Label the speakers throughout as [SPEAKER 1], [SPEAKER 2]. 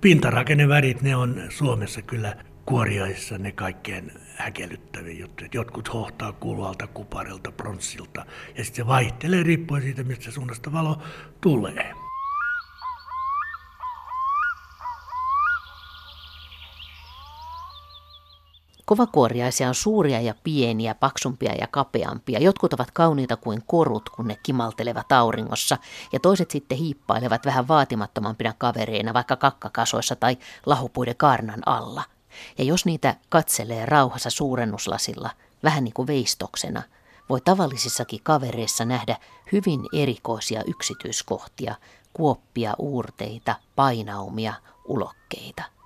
[SPEAKER 1] Pintarakennevärit, ne on Suomessa kyllä kuoriaissa ne kaikkein häkellyttäviä juttuja. Jotkut hohtaa kulvalta, kuparilta, pronssilta ja sitten se vaihtelee riippuen siitä, mistä suunnasta valo tulee.
[SPEAKER 2] Kovakuoriaisia on suuria ja pieniä, paksumpia ja kapeampia. Jotkut ovat kauniita kuin korut, kun ne kimaltelevat auringossa, ja toiset sitten hiippailevat vähän vaatimattomampina kavereina, vaikka kakkakasoissa tai lahupuiden karnan alla. Ja jos niitä katselee rauhassa suurennuslasilla, vähän niin kuin veistoksena, voi tavallisissakin kavereissa nähdä hyvin erikoisia yksityiskohtia, kuoppia, uurteita, painaumia, ulokkeita.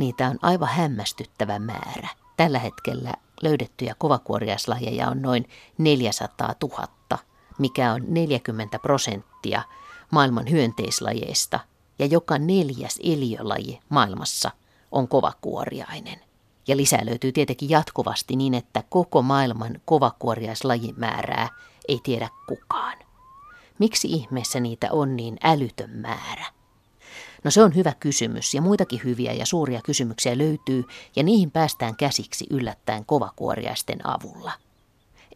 [SPEAKER 2] Niitä on aivan hämmästyttävä määrä. Tällä hetkellä löydettyjä kovakuoriaislajeja on noin 400 000, mikä on 40 prosenttia maailman hyönteislajeista, ja joka neljäs eliölaji maailmassa on kovakuoriainen. Ja lisää löytyy tietenkin jatkuvasti niin, että koko maailman kovakuoriaislajimäärää ei tiedä kukaan. Miksi ihmeessä niitä on niin älytön määrä? No se on hyvä kysymys ja muitakin hyviä ja suuria kysymyksiä löytyy ja niihin päästään käsiksi yllättäen kovakuoriaisten avulla.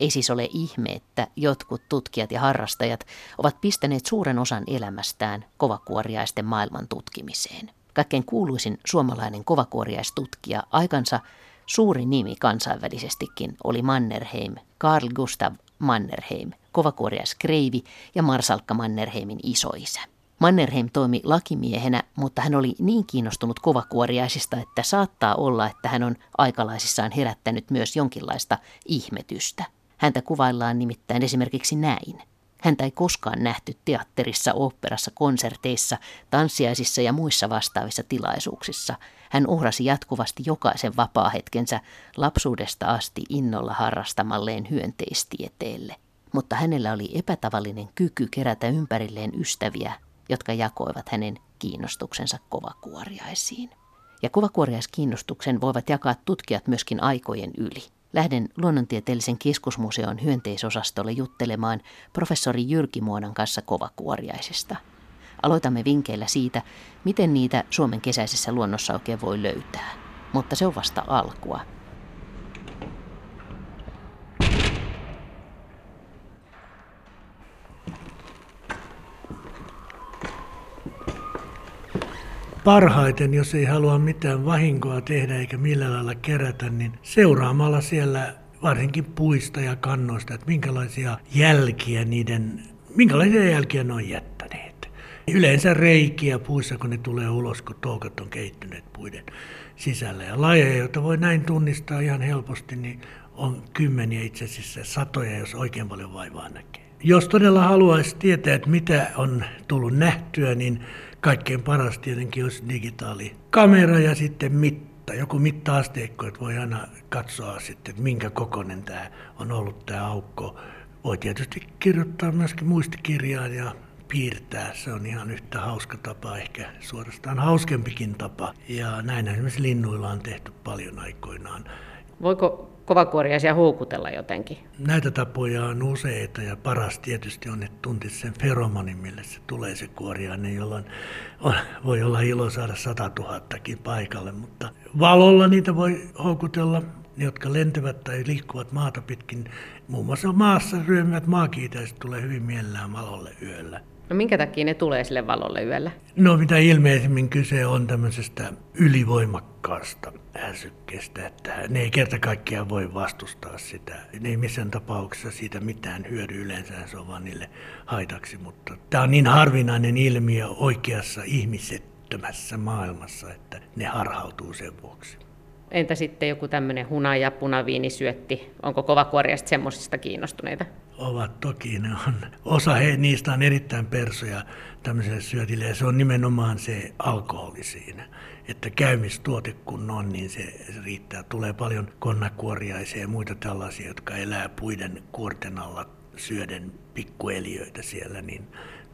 [SPEAKER 2] Ei siis ole ihme, että jotkut tutkijat ja harrastajat ovat pistäneet suuren osan elämästään kovakuoriaisten maailman tutkimiseen. Kaikkein kuuluisin suomalainen kovakuoriaistutkija aikansa suuri nimi kansainvälisestikin oli Mannerheim, Carl Gustav Mannerheim, kovakuoriaiskreivi ja Marsalkka Mannerheimin isoisä. Mannerheim toimi lakimiehenä, mutta hän oli niin kiinnostunut kovakuoriaisista, että saattaa olla, että hän on aikalaisissaan herättänyt myös jonkinlaista ihmetystä. Häntä kuvaillaan nimittäin esimerkiksi näin. Häntä ei koskaan nähty teatterissa, oopperassa, konserteissa, tanssiaisissa ja muissa vastaavissa tilaisuuksissa. Hän uhrasi jatkuvasti jokaisen vapaa-hetkensä lapsuudesta asti innolla harrastamalleen hyönteistieteelle. Mutta hänellä oli epätavallinen kyky kerätä ympärilleen ystäviä, jotka jakoivat hänen kiinnostuksensa kovakuoriaisiin. Ja kovakuoriaiskiinnostuksen voivat jakaa tutkijat myöskin aikojen yli. Lähden luonnontieteellisen keskusmuseon hyönteisosastolle juttelemaan professori Jyrki Muonan kanssa kovakuoriaisesta. Aloitamme vinkeillä siitä, miten niitä Suomen kesäisessä luonnossa oikein voi löytää. Mutta se on vasta alkua.
[SPEAKER 1] Parhaiten, jos ei halua mitään vahinkoa tehdä eikä millä lailla kerätä, niin seuraamalla siellä varsinkin puista ja kannoista, että minkälaisia jälkiä niiden, minkälaisia jälkiä ne on jättäneet. Yleensä reikiä puissa, kun ne tulee ulos, kun toukat on kehittyneet puiden sisällä. Ja lajeja, joita voi näin tunnistaa ihan helposti, niin on kymmeniä itse asiassa satoja, jos oikein paljon vaivaa näkee. Jos todella haluaisi tietää, että mitä on tullut nähtyä, niin kaikkein paras tietenkin olisi digitaalikamera ja sitten mitta, joku mitta-asteikko, että voi aina katsoa sitten, että minkä kokoinen tämä on ollut tämä aukko. Voi tietysti kirjoittaa myöskin muistikirjaan ja piirtää. Se on ihan yhtä hauska tapa, ehkä suorastaan hauskempikin tapa. Ja näin esimerkiksi linnuilla on tehty paljon aikoinaan.
[SPEAKER 2] Voiko kovakuoriaisia houkutella jotenkin?
[SPEAKER 1] Näitä tapoja on useita ja paras tietysti on, että tuntisi sen feromonin, millä se tulee se kuoriainen, jolloin on, voi olla ilo saada sata tuhattakin paikalle, mutta valolla niitä voi houkutella jotka lentävät tai liikkuvat maata pitkin, muun muassa maassa ryömivät maakiitäiset tulee hyvin mielellään valolle yöllä.
[SPEAKER 2] No minkä takia ne tulee sille valolle yöllä?
[SPEAKER 1] No mitä ilmeisemmin kyse on tämmöisestä ylivoimakkaasta ärsykkeestä, että ne ei kerta kaikkiaan voi vastustaa sitä. Ne ei missään tapauksessa siitä mitään hyödy yleensä, se on vaan niille haitaksi, mutta tämä on niin harvinainen ilmiö oikeassa ihmisettömässä maailmassa, että ne harhautuu sen vuoksi.
[SPEAKER 2] Entä sitten joku tämmöinen huna- ja punaviinisyötti? Onko kovakuoriasta semmoisista kiinnostuneita?
[SPEAKER 1] Ovat toki, ne on. Osa he, niistä on erittäin persoja tämmöiselle syötille ja se on nimenomaan se alkoholi siinä. Että käymistuote kun on, niin se, riittää. Tulee paljon konnakuoriaisia ja muita tällaisia, jotka elää puiden kuorten alla syöden pikkueliöitä siellä, niin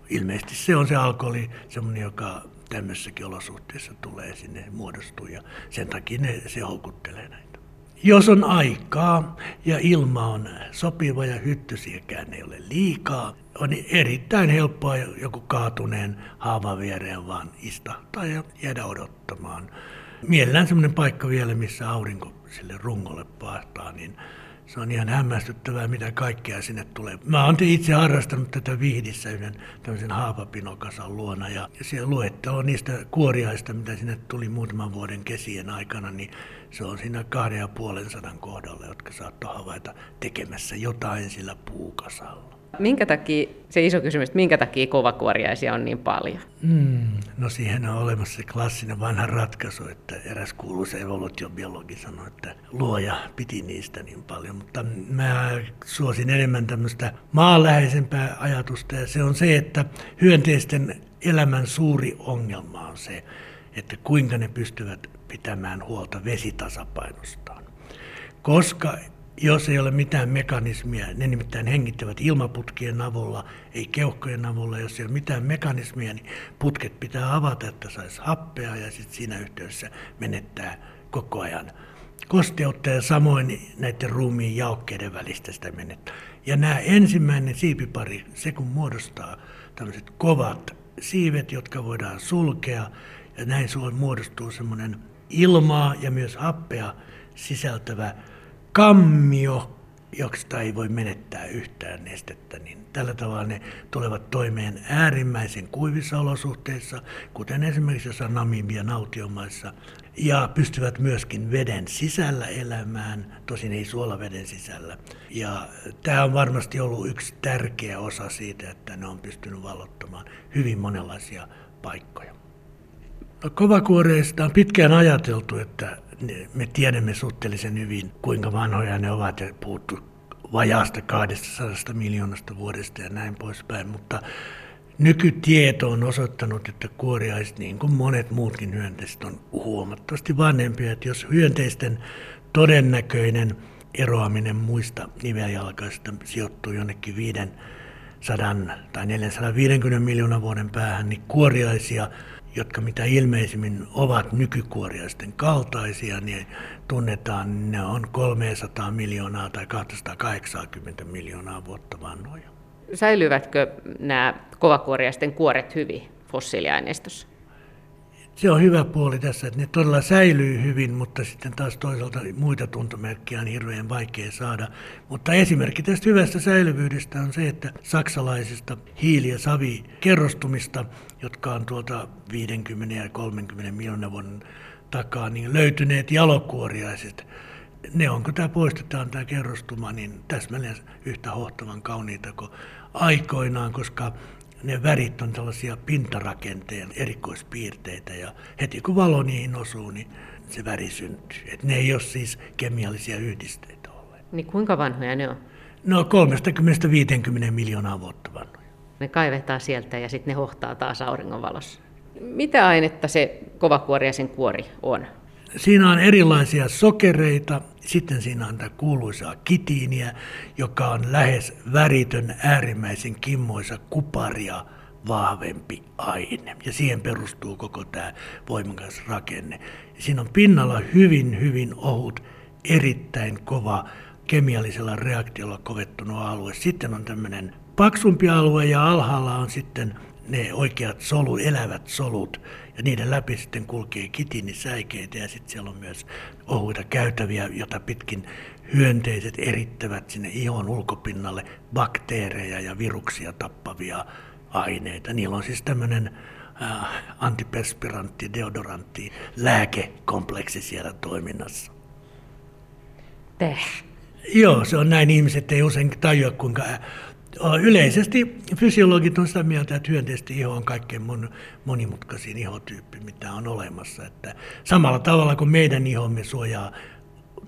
[SPEAKER 1] ilmeisesti se on se alkoholi, semmoinen, joka tämmöisessäkin olosuhteissa tulee sinne muodostuu ja sen takia ne, se houkuttelee näitä. Jos on aikaa ja ilma on sopiva ja hyttysiäkään ei ole liikaa, on erittäin helppoa joku kaatuneen haavan viereen vaan istahtaa ja jäädä odottamaan. Mielellään sellainen paikka vielä, missä aurinko sille rungolle paahtaa, niin se on ihan hämmästyttävää, mitä kaikkea sinne tulee. Mä oon itse harrastanut tätä Vihdissä yhden tämmöisen haapapinokasan luona ja se luettelo niistä kuoriaista, mitä sinne tuli muutaman vuoden kesien aikana, niin se on siinä kahden ja puolen sadan kohdalla, jotka saattoi havaita tekemässä jotain sillä puukasalla.
[SPEAKER 3] Minkä takia, se iso kysymys, että minkä takia kovakuoriaisia on niin paljon?
[SPEAKER 1] Mm, no siihen on olemassa se klassinen vanha ratkaisu, että eräs kuuluisa evoluutiobiologi sanoi, että luoja piti niistä niin paljon, mutta mä suosin enemmän tämmöistä maanläheisempää ajatusta ja se on se, että hyönteisten elämän suuri ongelma on se, että kuinka ne pystyvät pitämään huolta vesitasapainostaan. Koska jos ei ole mitään mekanismia, ne nimittäin hengittävät ilmaputkien avulla, ei keuhkojen avulla, jos ei ole mitään mekanismia, niin putket pitää avata, että saisi happea ja sitten siinä yhteydessä menettää koko ajan kosteutta ja samoin näiden ruumiin jaokkeiden välistä sitä menettää. Ja nämä ensimmäinen siipipari, se kun muodostaa tämmöiset kovat siivet, jotka voidaan sulkea, ja näin muodostuu semmoinen ilmaa ja myös happea sisältävä kammio, josta ei voi menettää yhtään nestettä, niin tällä tavalla ne tulevat toimeen äärimmäisen kuivissa olosuhteissa, kuten esimerkiksi jossain Namibia nautiomaissa, ja pystyvät myöskin veden sisällä elämään, tosin ei suolaveden sisällä. Ja tämä on varmasti ollut yksi tärkeä osa siitä, että ne on pystynyt vallottamaan hyvin monenlaisia paikkoja. Kovakuoreista on pitkään ajateltu, että me tiedämme suhteellisen hyvin, kuinka vanhoja ne ovat ja puhuttu vajaasta 200 miljoonasta vuodesta ja näin poispäin, mutta nykytieto on osoittanut, että kuoriaiset, niin kuin monet muutkin hyönteiset, on huomattavasti vanhempia. Että jos hyönteisten todennäköinen eroaminen muista niveljalkaisista sijoittuu jonnekin 500 tai 450 miljoonan vuoden päähän, niin kuoriaisia jotka mitä ilmeisimmin ovat nykykuoriaisten kaltaisia, niin tunnetaan, ne on 300 miljoonaa tai 280 miljoonaa vuotta vanhoja.
[SPEAKER 3] Säilyvätkö nämä kovakuoriaisten kuoret hyvin fossiiliaineistossa?
[SPEAKER 1] Se on hyvä puoli tässä, että ne todella säilyy hyvin, mutta sitten taas toisaalta muita tuntomerkkiä on hirveän vaikea saada. Mutta esimerkki tästä hyvästä säilyvyydestä on se, että saksalaisista hiili- ja savikerrostumista, jotka on tuolta 50 ja 30 miljoonan vuoden takaa, niin löytyneet jalokuoriaiset, ne on, kun tämä poistetaan tämä kerrostuma, niin täsmälleen yhtä hohtavan kauniita kuin aikoinaan, koska ne värit on tällaisia pintarakenteen erikoispiirteitä ja heti kun valo niihin osuu, niin se väri syntyy. Et ne ei ole siis kemiallisia yhdisteitä olleet.
[SPEAKER 3] Niin kuinka vanhoja ne on?
[SPEAKER 1] No 30-50 miljoonaa vuotta vanhoja.
[SPEAKER 3] Ne kaivetaan sieltä ja sitten ne hohtaa taas auringonvalossa. Mitä ainetta se kovakuoriaisen kuori on?
[SPEAKER 1] Siinä on erilaisia sokereita, sitten siinä on tämä kuuluisaa kitiiniä, joka on lähes väritön, äärimmäisen kimmoisa kuparia vahvempi aine. Ja siihen perustuu koko tämä voimakas rakenne. Siinä on pinnalla hyvin, hyvin ohut, erittäin kova kemiallisella reaktiolla kovettunut alue. Sitten on tämmöinen paksumpi alue ja alhaalla on sitten ne oikeat solu, elävät solut, ja niiden läpi sitten kulkee kitiinisäikeitä ja sitten siellä on myös ohuita käytäviä, jota pitkin hyönteiset erittävät sinne ihon ulkopinnalle bakteereja ja viruksia tappavia aineita. Niillä on siis tämmöinen äh, antiperspirantti, deodorantti, lääkekompleksi siellä toiminnassa.
[SPEAKER 3] Täh.
[SPEAKER 1] Joo, se on näin. Ihmiset ei usein tajua, kuinka Yleisesti fysiologit on sitä mieltä, että hyönteisten iho on kaikkein mon, monimutkaisin ihotyyppi, mitä on olemassa. Että samalla tavalla kuin meidän ihomme suojaa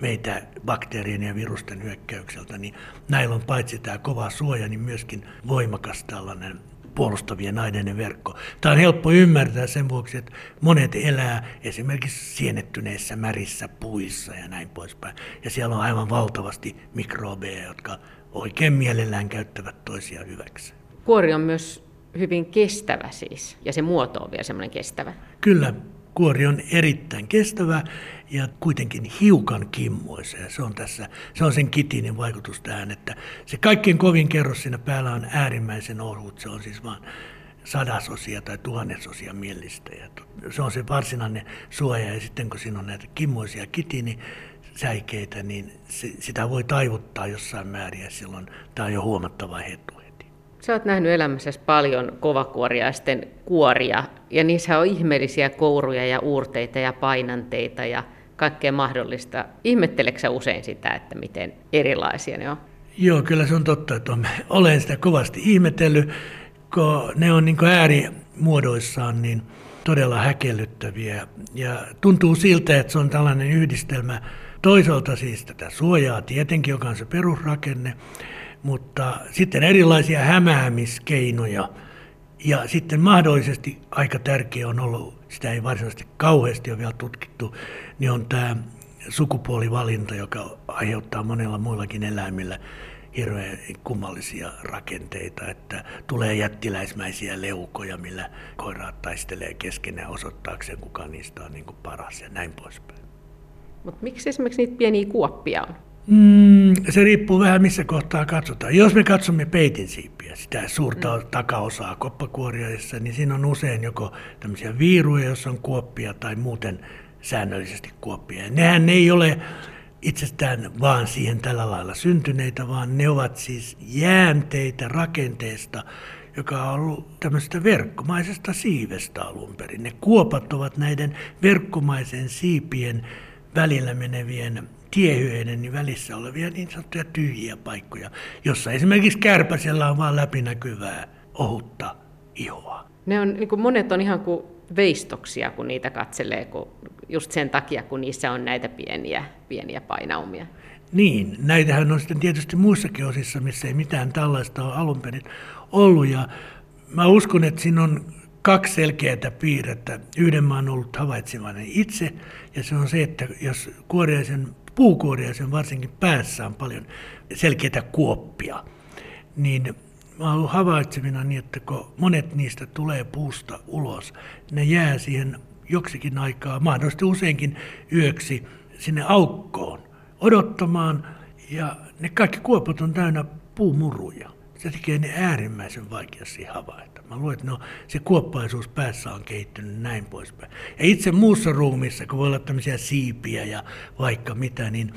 [SPEAKER 1] meitä bakteerien ja virusten hyökkäykseltä, niin näillä on paitsi tämä kova suoja, niin myöskin voimakas tällainen puolustavien aineiden verkko. Tämä on helppo ymmärtää sen vuoksi, että monet elää esimerkiksi sienettyneissä märissä puissa ja näin poispäin. Ja siellä on aivan valtavasti mikrobeja, jotka oikein mielellään käyttävät toisia hyväksi.
[SPEAKER 3] Kuori on myös hyvin kestävä siis, ja se muoto on vielä semmoinen kestävä.
[SPEAKER 1] Kyllä, kuori on erittäin kestävä ja kuitenkin hiukan kimmoisa. Ja se on, tässä, se on sen kitinin vaikutus tähän, että se kaikkein kovin kerros siinä päällä on äärimmäisen ohut. Se on siis vain sadasosia tai tuhannesosia millistä. Ja se on se varsinainen suoja ja sitten kun siinä on näitä kimmoisia kitini, säikeitä, niin se, sitä voi taivuttaa jossain määrin ja silloin tämä on jo huomattava etu heti.
[SPEAKER 3] Sä oot nähnyt elämässäsi paljon kovakuoriaisten kuoria ja niissä on ihmeellisiä kouruja ja uurteita ja painanteita ja kaikkea mahdollista. Ihmetteleksä usein sitä, että miten erilaisia ne on?
[SPEAKER 1] Joo, kyllä se on totta, että olen sitä kovasti ihmetellyt, kun ne on niin äärimuodoissaan niin todella häkellyttäviä. Ja tuntuu siltä, että se on tällainen yhdistelmä toisaalta siis tätä suojaa tietenkin, joka on se perusrakenne, mutta sitten erilaisia hämäämiskeinoja. Ja sitten mahdollisesti aika tärkeä on ollut, sitä ei varsinaisesti kauheasti ole vielä tutkittu, niin on tämä sukupuolivalinta, joka aiheuttaa monella muillakin eläimillä hirveän kummallisia rakenteita, että tulee jättiläismäisiä leukoja, millä koiraat taistelee keskenään osoittaakseen, kuka niistä on niin paras ja näin poispäin.
[SPEAKER 3] Mutta miksi esimerkiksi niitä pieniä kuoppia on?
[SPEAKER 1] Mm, se riippuu vähän missä kohtaa katsotaan. Jos me katsomme peitin siipiä, sitä suurta mm. takaosaa koppakuoriaissa, niin siinä on usein joko tämmöisiä viiruja, joissa on kuoppia tai muuten säännöllisesti kuoppia. Ja nehän ei ole itsestään vaan siihen tällä lailla syntyneitä, vaan ne ovat siis jäänteitä rakenteesta, joka on ollut tämmöistä verkkomaisesta siivestä alun perin. Ne kuopat ovat näiden verkkomaisen siipien välillä menevien tiehyöiden niin välissä olevia niin sanottuja tyhjiä paikkoja, jossa esimerkiksi kärpäsellä on vain läpinäkyvää ohutta ihoa.
[SPEAKER 3] Ne on, niin kuin monet on ihan kuin veistoksia, kun niitä katselee, kun just sen takia, kun niissä on näitä pieniä, pieniä painaumia.
[SPEAKER 1] Niin, näitähän on sitten tietysti muissakin osissa, missä ei mitään tällaista ole alun perin ollut. Ja mä uskon, että siinä on kaksi selkeää piirrettä. Yhden mä oon ollut havaitsevainen itse, ja se on se, että jos kuoriaisen, puukuoriaisen varsinkin päässä on paljon selkeitä kuoppia, niin mä oon ollut havaitsevina niin, että kun monet niistä tulee puusta ulos, ne jää siihen joksikin aikaa, mahdollisesti useinkin yöksi, sinne aukkoon odottamaan, ja ne kaikki kuopot on täynnä puumuruja. Se tekee ne äärimmäisen vaikeasti havaita. Mä luulen, että no, se kuoppaisuus päässä on kehittynyt näin poispäin. Ja itse muussa ruumissa, kun voi olla tämmöisiä siipiä ja vaikka mitä, niin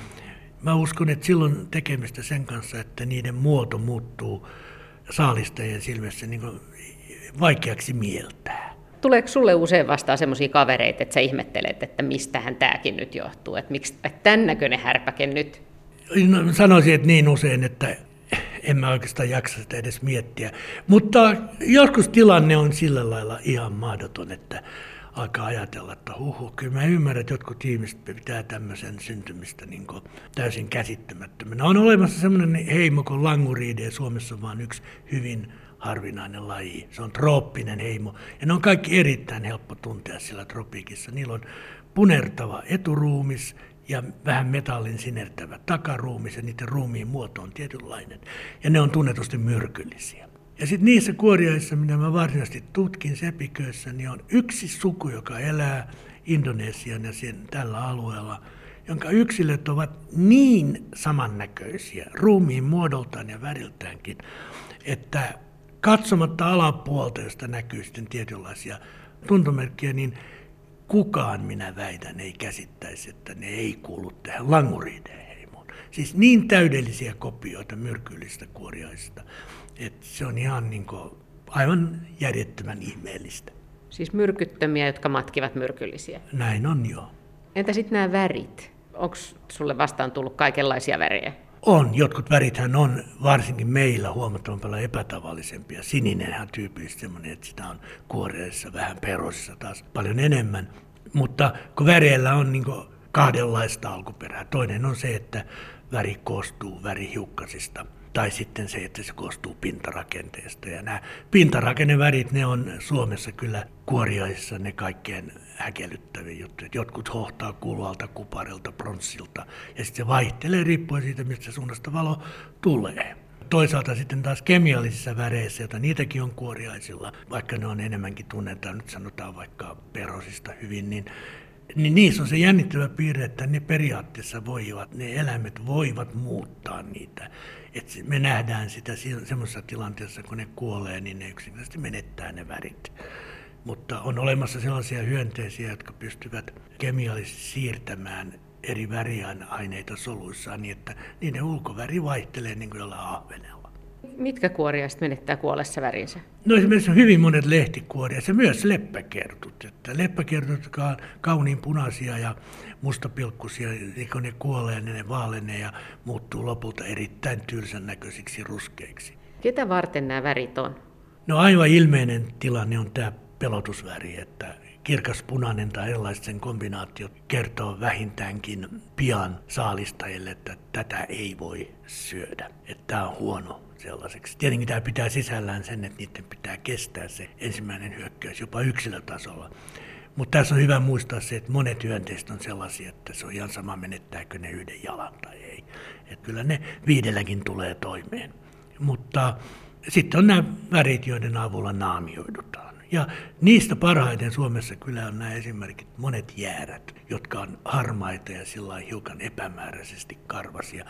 [SPEAKER 1] mä uskon, että silloin tekemistä sen kanssa, että niiden muoto muuttuu saalistajien silmissä niin vaikeaksi mieltää.
[SPEAKER 3] Tuleeko sulle usein vastaan sellaisia kavereita, että sä ihmettelet, että mistähän tämäkin nyt johtuu, että miksi että tämän näköinen härpäke nyt?
[SPEAKER 1] No, sanoisin, että niin usein, että en mä oikeastaan jaksa sitä edes miettiä. Mutta joskus tilanne on sillä lailla ihan mahdoton, että alkaa ajatella, että huhu, kyllä mä ymmärrän, että jotkut ihmiset pitää tämmöisen syntymistä niin täysin käsittämättömänä. On olemassa semmoinen heimo kuin languriide ja Suomessa on vain yksi hyvin harvinainen laji. Se on trooppinen heimo ja ne on kaikki erittäin helppo tuntea siellä tropiikissa. Niillä on punertava eturuumis ja vähän metallin sinertävä takaruumis ja niiden ruumiin muoto on tietynlainen. Ja ne on tunnetusti myrkyllisiä. Ja sitten niissä kuoriaissa, mitä mä varsinaisesti tutkin sepiköissä, niin on yksi suku, joka elää Indonesian ja sen tällä alueella, jonka yksilöt ovat niin samannäköisiä ruumiin muodoltaan ja väriltäänkin, että katsomatta alapuolta, josta näkyy sitten tietynlaisia tuntomerkkejä, niin kukaan minä väitän ei käsittäisi, että ne ei kuulu tähän languriideen heimoon. Siis niin täydellisiä kopioita myrkyllistä kuoriaista, että se on ihan niin kuin aivan järjettömän ihmeellistä.
[SPEAKER 3] Siis myrkyttömiä, jotka matkivat myrkyllisiä?
[SPEAKER 1] Näin on jo.
[SPEAKER 3] Entä sitten nämä värit? Onko sulle vastaan tullut kaikenlaisia värejä?
[SPEAKER 1] On. Jotkut värithän on varsinkin meillä huomattavan paljon epätavallisempia. Sininenhän tyypillisesti sellainen, että sitä on kuoreessa vähän perosissa taas paljon enemmän. Mutta kun väreillä on niin kahdenlaista alkuperää. Toinen on se, että väri koostuu värihiukkasista tai sitten se, että se koostuu pintarakenteesta. Ja nämä pintarakennevärit, ne on Suomessa kyllä kuoriaisissa ne kaikkein häkellyttäviä juttuja. Jotkut hohtaa kulvalta, kuparilta, pronssilta ja sitten se vaihtelee riippuen siitä, mistä suunnasta valo tulee. Toisaalta sitten taas kemiallisissa väreissä, joita niitäkin on kuoriaisilla, vaikka ne on enemmänkin tunnetaan, nyt sanotaan vaikka perosista hyvin, niin niin niissä on se jännittävä piirre, että ne periaatteessa voivat, ne eläimet voivat muuttaa niitä. Et me nähdään sitä semmoisessa tilanteessa, kun ne kuolee, niin ne yksinkertaisesti menettää ne värit. Mutta on olemassa sellaisia hyönteisiä, jotka pystyvät kemiallisesti siirtämään eri väriaineita soluissaan niin, että niiden ulkoväri vaihtelee niin kuin jollain ahvenella.
[SPEAKER 3] Mitkä kuoriaiset menettää kuollessa värinsä?
[SPEAKER 1] No esimerkiksi hyvin monet lehtikuoriaiset ja myös leppäkertut. Että leppäkertut, jotka on kauniin punaisia ja mustapilkkuisia, niin kun ne kuolee, niin ne vaalenee ja muuttuu lopulta erittäin tylsän näköisiksi ruskeiksi.
[SPEAKER 3] Ketä varten nämä värit on?
[SPEAKER 1] No aivan ilmeinen tilanne on tämä pelotusväri, että kirkas punainen tai erilaisten kombinaatio kertoo vähintäänkin pian saalistajille, että tätä ei voi syödä, että tämä on huono sellaiseksi. Tietenkin tämä pitää sisällään sen, että niiden pitää kestää se ensimmäinen hyökkäys jopa yksilötasolla. Mutta tässä on hyvä muistaa se, että monet hyönteiset on sellaisia, että se on ihan sama menettääkö ne yhden jalan tai ei. Että kyllä ne viidelläkin tulee toimeen. Mutta sitten on nämä värit, joiden avulla naamioidutaan. Ja niistä parhaiten Suomessa kyllä on nämä esimerkit monet jäärät, jotka on harmaita ja sillä hiukan epämääräisesti karvasia.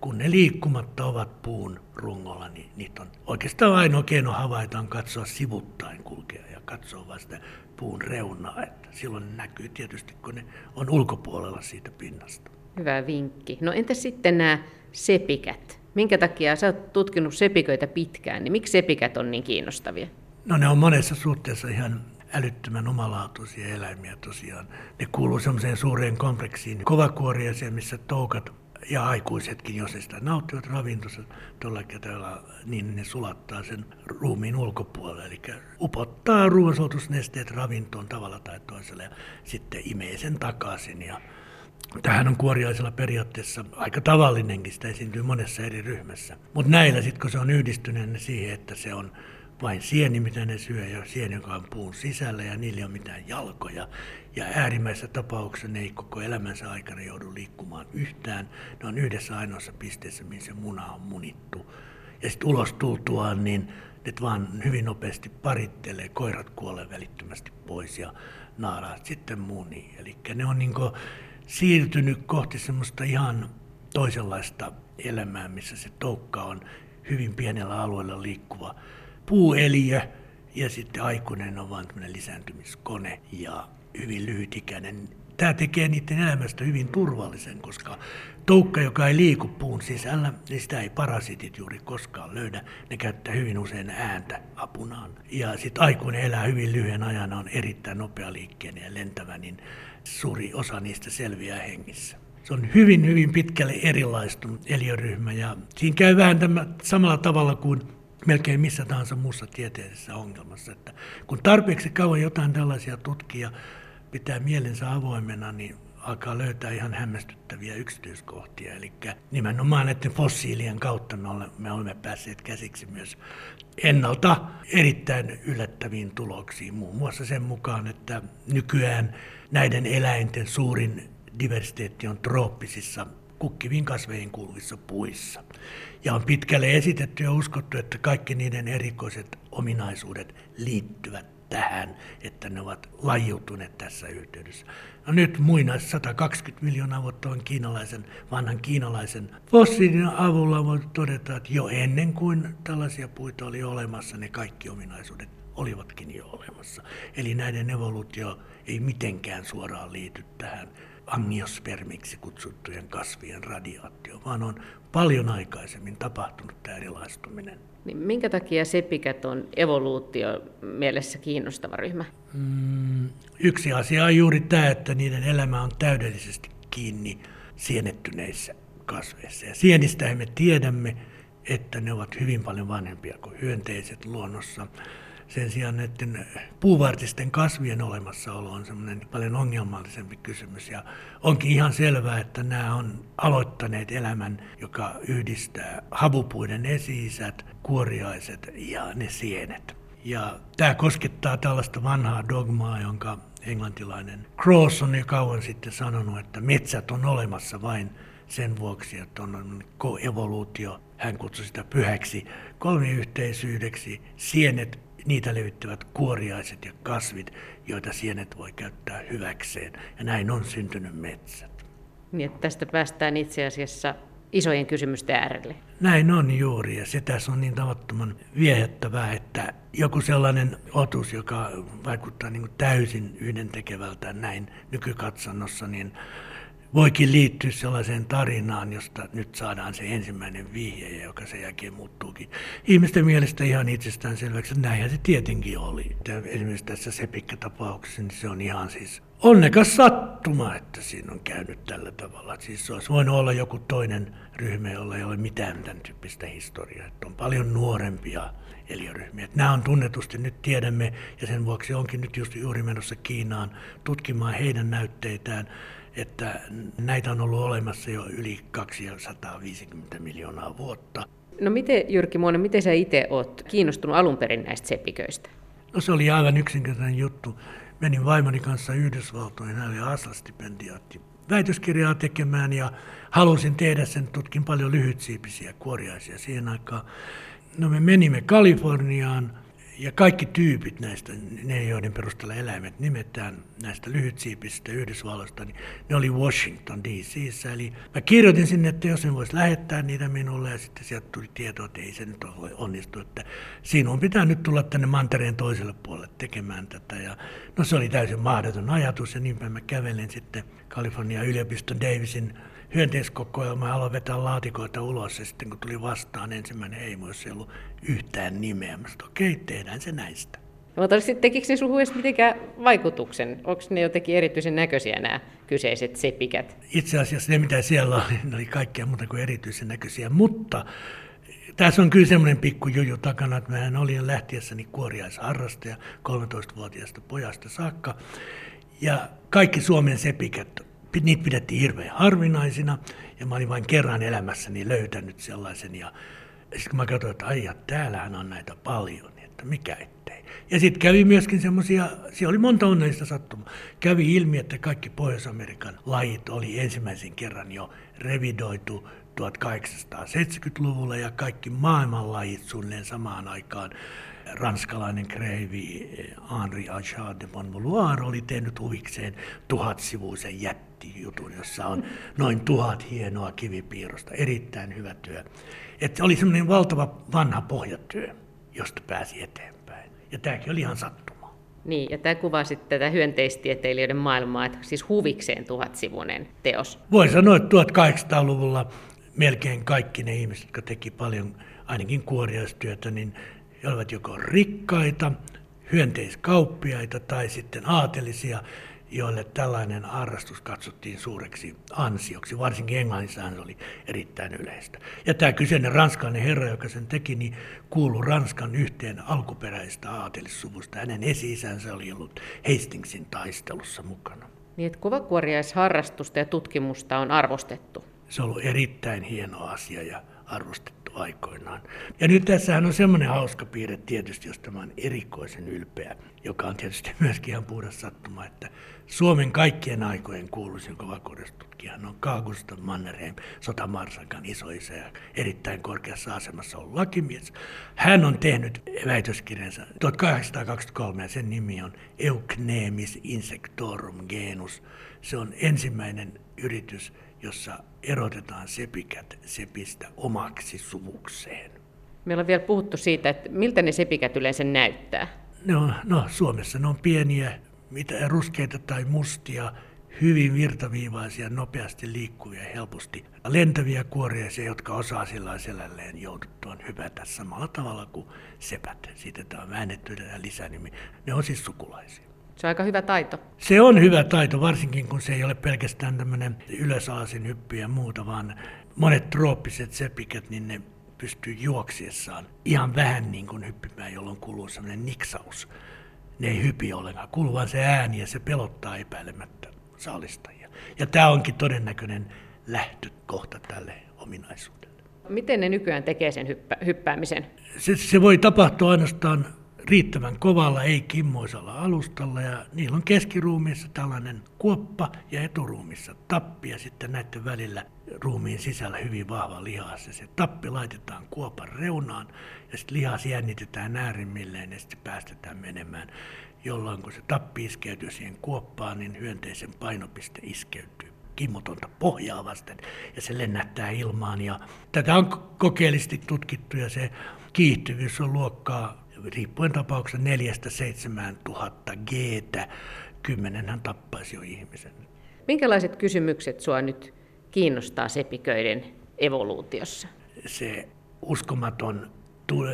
[SPEAKER 1] Kun ne liikkumatta ovat puun rungolla, niin niitä on oikeastaan ainoa keino havaita on katsoa sivuttain kulkea ja katsoa vasta puun reunaa. Että silloin ne näkyy tietysti, kun ne on ulkopuolella siitä pinnasta.
[SPEAKER 3] Hyvä vinkki. No entä sitten nämä sepikät? Minkä takia sä oot tutkinut sepiköitä pitkään, niin miksi sepikät on niin kiinnostavia?
[SPEAKER 1] No ne on monessa suhteessa ihan älyttömän omalaatuisia eläimiä tosiaan. Ne kuuluu semmoiseen suureen kompleksiin kovakuoriaiseen, missä toukat ja aikuisetkin, jos ne sitä nauttivat ravintonsa tuolla tavalla, niin ne sulattaa sen ruumiin ulkopuolelle. Eli upottaa ruoansulutusnesteet ravintoon tavalla tai toisella ja sitten imee sen takaisin. Ja Tähän on kuoriaisella periaatteessa aika tavallinenkin, sitä esiintyy monessa eri ryhmässä. Mutta näillä sitten, kun se on yhdistyneen siihen, että se on vain sieni, mitä ne syö, ja sieni, joka on puun sisällä, ja niillä ei ole mitään jalkoja. Ja äärimmäisessä tapauksessa ne ei koko elämänsä aikana joudu liikkumaan yhtään. Ne on yhdessä ainoassa pisteessä, missä se muna on munittu. Ja sitten ulos tultuaan, niin ne vaan hyvin nopeasti parittelee, koirat kuolee välittömästi pois ja naaraat sitten munii. Eli ne on niin siirtynyt kohti semmoista ihan toisenlaista elämää, missä se toukka on hyvin pienellä alueella liikkuva puueliö ja sitten aikuinen on vain tämmöinen lisääntymiskone ja hyvin lyhytikäinen. Tämä tekee niiden elämästä hyvin turvallisen, koska toukka, joka ei liiku puun sisällä, niin sitä ei parasitit juuri koskaan löydä. Ne käyttää hyvin usein ääntä apunaan. Ja sitten aikuinen elää hyvin lyhyen ajan, on erittäin nopea liikkeinen ja lentävä, niin suuri osa niistä selviää hengissä. Se on hyvin, hyvin pitkälle erilaistunut eliöryhmä ja siinä käy vähän tämä samalla tavalla kuin melkein missä tahansa muussa tieteellisessä ongelmassa. Että kun tarpeeksi kauan jotain tällaisia tutkia pitää mielensä avoimena, niin alkaa löytää ihan hämmästyttäviä yksityiskohtia. Eli nimenomaan näiden fossiilien kautta me olemme, me olemme päässeet käsiksi myös ennalta erittäin yllättäviin tuloksiin. Muun muassa sen mukaan, että nykyään näiden eläinten suurin diversiteetti on trooppisissa kukkiviin kasveihin kuuluvissa puissa. Ja on pitkälle esitetty ja uskottu, että kaikki niiden erikoiset ominaisuudet liittyvät tähän, että ne ovat lajiutuneet tässä yhteydessä. No nyt muinais 120 miljoonaa vuotta on kiinalaisen, vanhan kiinalaisen fossiilin avulla voi todeta, että jo ennen kuin tällaisia puita oli olemassa, ne kaikki ominaisuudet olivatkin jo olemassa. Eli näiden evoluutio ei mitenkään suoraan liity tähän angiospermiksi kutsuttujen kasvien radiaatio, vaan on paljon aikaisemmin tapahtunut tämä erilaistuminen.
[SPEAKER 3] Niin minkä takia sepikät on evoluutio mielessä kiinnostava ryhmä?
[SPEAKER 1] Mm, yksi asia on juuri tämä, että niiden elämä on täydellisesti kiinni sienettyneissä kasveissa. Ja sienistä me tiedämme, että ne ovat hyvin paljon vanhempia kuin hyönteiset luonnossa. Sen sijaan näiden puuvartisten kasvien olemassaolo on semmoinen paljon ongelmallisempi kysymys. Ja onkin ihan selvää, että nämä on aloittaneet elämän, joka yhdistää havupuiden esi-isät, kuoriaiset ja ne sienet. Ja tämä koskettaa tällaista vanhaa dogmaa, jonka englantilainen Cross on jo kauan sitten sanonut, että metsät on olemassa vain sen vuoksi, että on koevoluutio, hän kutsui sitä pyhäksi kolmiyhteisyydeksi, sienet, niitä levittävät kuoriaiset ja kasvit, joita sienet voi käyttää hyväkseen. Ja näin on syntynyt metsät.
[SPEAKER 3] Niin, että tästä päästään itse asiassa isojen kysymysten äärelle.
[SPEAKER 1] Näin on juuri, ja se tässä on niin tavattoman viehättävää, että joku sellainen otus, joka vaikuttaa niin täysin yhdentekevältä näin nykykatsannossa, niin voikin liittyä sellaiseen tarinaan, josta nyt saadaan se ensimmäinen vihje, joka sen jälkeen muuttuukin ihmisten mielestä ihan itsestään selväksi, että näinhän se tietenkin oli. Esimerkiksi tässä Sepikkä-tapauksessa niin se on ihan siis onnekas sattuma, että siinä on käynyt tällä tavalla. Siis se olisi voinut olla joku toinen ryhmä, jolla ei ole mitään tämän tyyppistä historiaa. Että on paljon nuorempia eliöryhmiä. Nämä on tunnetusti, nyt tiedämme, ja sen vuoksi onkin nyt just juuri menossa Kiinaan tutkimaan heidän näytteitään että näitä on ollut olemassa jo yli 250 miljoonaa vuotta.
[SPEAKER 3] No miten Jyrki Muonen, miten sä itse oot kiinnostunut alun perin näistä sepiköistä?
[SPEAKER 1] No se oli aivan yksinkertainen juttu. Menin vaimoni kanssa Yhdysvaltoihin, hän oli Asla-stipendiaatti väitöskirjaa tekemään ja halusin tehdä sen, tutkin paljon lyhytsiipisiä kuoriaisia siihen aikaan. No me menimme Kaliforniaan, ja kaikki tyypit näistä, ne joiden perusteella eläimet nimetään näistä lyhytsiipisistä Yhdysvalloista, niin ne oli Washington DC. Eli mä kirjoitin sinne, että jos ne voisi lähettää niitä minulle, ja sitten sieltä tuli tieto, että ei se nyt ole onnistu, että sinun pitää nyt tulla tänne mantereen toiselle puolelle tekemään tätä. Ja, no se oli täysin mahdoton ajatus, ja niinpä mä kävelin sitten Kalifornian yliopiston Davisin hyönteiskokoelma ja aloin vetää laatikoita ulos ja sitten kun tuli vastaan ensimmäinen heimo, jos ei ollut yhtään nimeä, mä sanoin, okei, okay, tehdään se näistä.
[SPEAKER 3] Mutta sitten tekikö ne sinuun mitenkään vaikutuksen? Onko ne jotenkin erityisen näköisiä nämä kyseiset sepikät?
[SPEAKER 1] Itse asiassa ne, mitä siellä oli, ne oli kaikkea muuta kuin erityisen näköisiä, mutta tässä on kyllä semmoinen pikku juju takana, että mehän olin lähtiessäni kuoriaisharrastaja 13-vuotiaasta pojasta saakka. Ja kaikki Suomen sepikät niitä pidettiin hirveän harvinaisina, ja mä olin vain kerran elämässäni löytänyt sellaisen, ja sitten kun mä katsoin, että aijat, täällähän on näitä paljon, niin että mikä ettei. Ja sitten kävi myöskin semmoisia, siellä oli monta onnellista sattumaa. Kävi ilmi, että kaikki Pohjois-Amerikan lajit oli ensimmäisen kerran jo revidoitu 1870-luvulla ja kaikki maailman lajit suunnilleen samaan aikaan ranskalainen kreivi Henri Achard de Bonvouloir oli tehnyt huvikseen tuhatsivuisen jättijutun, jossa on noin tuhat hienoa kivipiirrosta. Erittäin hyvä työ. Että oli semmoinen valtava vanha pohjatyö, josta pääsi eteenpäin. Ja tämäkin oli ihan sattuma.
[SPEAKER 3] Niin, ja tämä kuvaa sitten tätä hyönteistieteilijöiden maailmaa, että siis huvikseen tuhatsivuinen teos.
[SPEAKER 1] Voi sanoa, että 1800-luvulla melkein kaikki ne ihmiset, jotka teki paljon ainakin kuoriaistyötä, niin he olivat joko rikkaita, hyönteiskauppiaita tai sitten aatelisia, joille tällainen harrastus katsottiin suureksi ansioksi. Varsinkin Englannissa se oli erittäin yleistä. Ja tämä kyseinen ranskalainen herra, joka sen teki, niin kuului Ranskan yhteen alkuperäistä aatelissuvusta. Hänen esi-isänsä oli ollut Hastingsin taistelussa mukana.
[SPEAKER 3] Niin, että kovakuoriaisharrastusta ja tutkimusta on arvostettu.
[SPEAKER 1] Se on ollut erittäin hieno asia ja arvostettu aikoinaan. Ja nyt tässähän on semmoinen hauska piirre tietysti, jos tämä on erikoisen ylpeä, joka on tietysti myöskin ihan puhdas sattuma, että Suomen kaikkien aikojen kuuluisin kovakorjastutkijahan on Kaagusta Mannerheim, sotamarsakan isoisä ja erittäin korkeassa asemassa ollut lakimies. Hän on tehnyt väitöskirjansa 1823 ja sen nimi on Euknemis insectorum genus. Se on ensimmäinen yritys jossa erotetaan sepikät sepistä omaksi suvukseen.
[SPEAKER 3] Meillä on vielä puhuttu siitä, että miltä ne sepikät yleensä näyttää.
[SPEAKER 1] No, no Suomessa ne on pieniä, mitä ruskeita tai mustia, hyvin virtaviivaisia, nopeasti liikkuvia, helposti lentäviä kuoriaisia, jotka osaa sillä selälleen jouduttuaan hypätä samalla tavalla kuin sepät. Siitä tämä on väännetty lisänimi. Ne on siis sukulaisia.
[SPEAKER 3] Se on aika hyvä taito.
[SPEAKER 1] Se on hyvä taito, varsinkin kun se ei ole pelkästään tämmöinen ylösalaisin hyppy ja muuta, vaan monet trooppiset sepikät, niin ne pystyy juoksiessaan ihan vähän niin kuin hyppimään, jolloin kuluu semmoinen niksaus. Ne ei hypi ollenkaan, kuuluu vaan se ääni ja se pelottaa epäilemättä saalistajia. Ja tämä onkin todennäköinen lähtökohta tälle ominaisuudelle.
[SPEAKER 3] Miten ne nykyään tekee sen hyppä, hyppäämisen?
[SPEAKER 1] Se, se voi tapahtua ainoastaan riittävän kovalla, ei kimmoisella alustalla ja niillä on keskiruumiissa tällainen kuoppa ja eturuumissa tappi ja sitten näiden välillä ruumiin sisällä hyvin vahva lihas ja se tappi laitetaan kuopan reunaan ja sitten lihas jännitetään äärimmilleen ja sitten päästetään menemään jolloin kun se tappi iskeytyy siihen kuoppaan, niin hyönteisen painopiste iskeytyy kimmotonta pohjaa vasten ja se lennättää ilmaan. Ja tätä on kokeellisesti tutkittu ja se kiihtyvyys on luokkaa riippuen tapauksessa 4-7 tuhatta g Kymmenenhän tappaisi jo ihmisen.
[SPEAKER 3] Minkälaiset kysymykset sinua nyt kiinnostaa sepiköiden evoluutiossa?
[SPEAKER 1] Se uskomaton,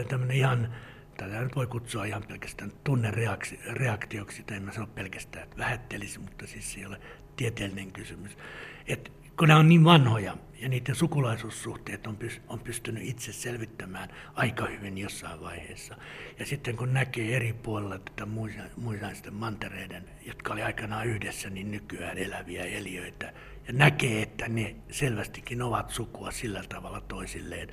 [SPEAKER 1] tämmöinen ihan tätä nyt voi kutsua ihan pelkästään tunnereaktioksi, tai en mä sano pelkästään, että vähättelisi, mutta siis se ei ole tieteellinen kysymys. Et kun nämä on niin vanhoja ja niiden sukulaisuussuhteet on, on pystynyt itse selvittämään aika hyvin jossain vaiheessa. Ja sitten kun näkee eri puolilla tätä muinaisten mantereiden, jotka oli aikanaan yhdessä, niin nykyään eläviä eliöitä, ja näkee, että ne selvästikin ovat sukua sillä tavalla toisilleen,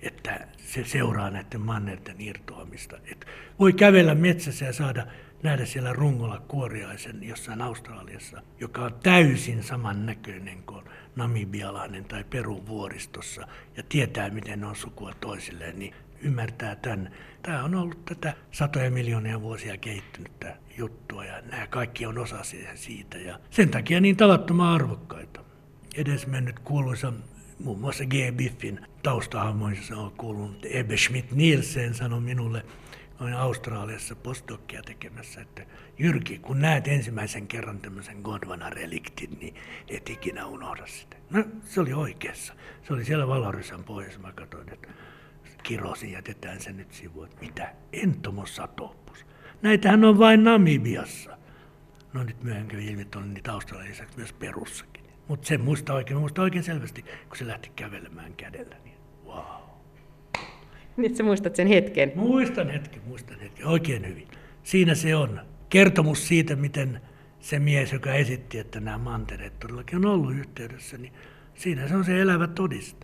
[SPEAKER 1] että se seuraa näiden mannerten irtoamista. Et voi kävellä metsässä ja saada nähdä siellä rungolla kuoriaisen jossain Australiassa, joka on täysin samannäköinen kuin namibialainen tai Perun vuoristossa ja tietää, miten ne on sukua toisilleen, niin ymmärtää tämän. Tämä on ollut tätä satoja miljoonia vuosia kehittynyttä juttua ja nämä kaikki on osa siitä ja sen takia niin tavattoman arvokkaita. Edesmennyt kuuluisa muun muassa G. Biffin taustahahmoissa on kuulunut Ebbe Schmidt-Nielsen sanoi minulle, olin Australiassa postdokia tekemässä, että Jyrki, kun näet ensimmäisen kerran tämmöisen Gondwana-reliktin, niin et ikinä unohda sitä. No, se oli oikeassa. Se oli siellä Valorysan pohjassa. Mä katsoin, että kirosin, jätetään se nyt sivuun. Mitä? Entomosatopus. Näitähän on vain Namibiassa. No nyt myöhemmin kävi ilmi, että on niitä Australian lisäksi myös Perussakin. Mutta se muista oikein, muista oikein selvästi, kun se lähti kävelemään kädellä. Niin wow.
[SPEAKER 3] Nyt sä muistat sen hetken?
[SPEAKER 1] Muistan hetken, muistan hetken, oikein hyvin. Siinä se on. Kertomus siitä, miten se mies, joka esitti, että nämä mantereet todellakin on ollut yhteydessä, niin siinä se on se elävä todiste.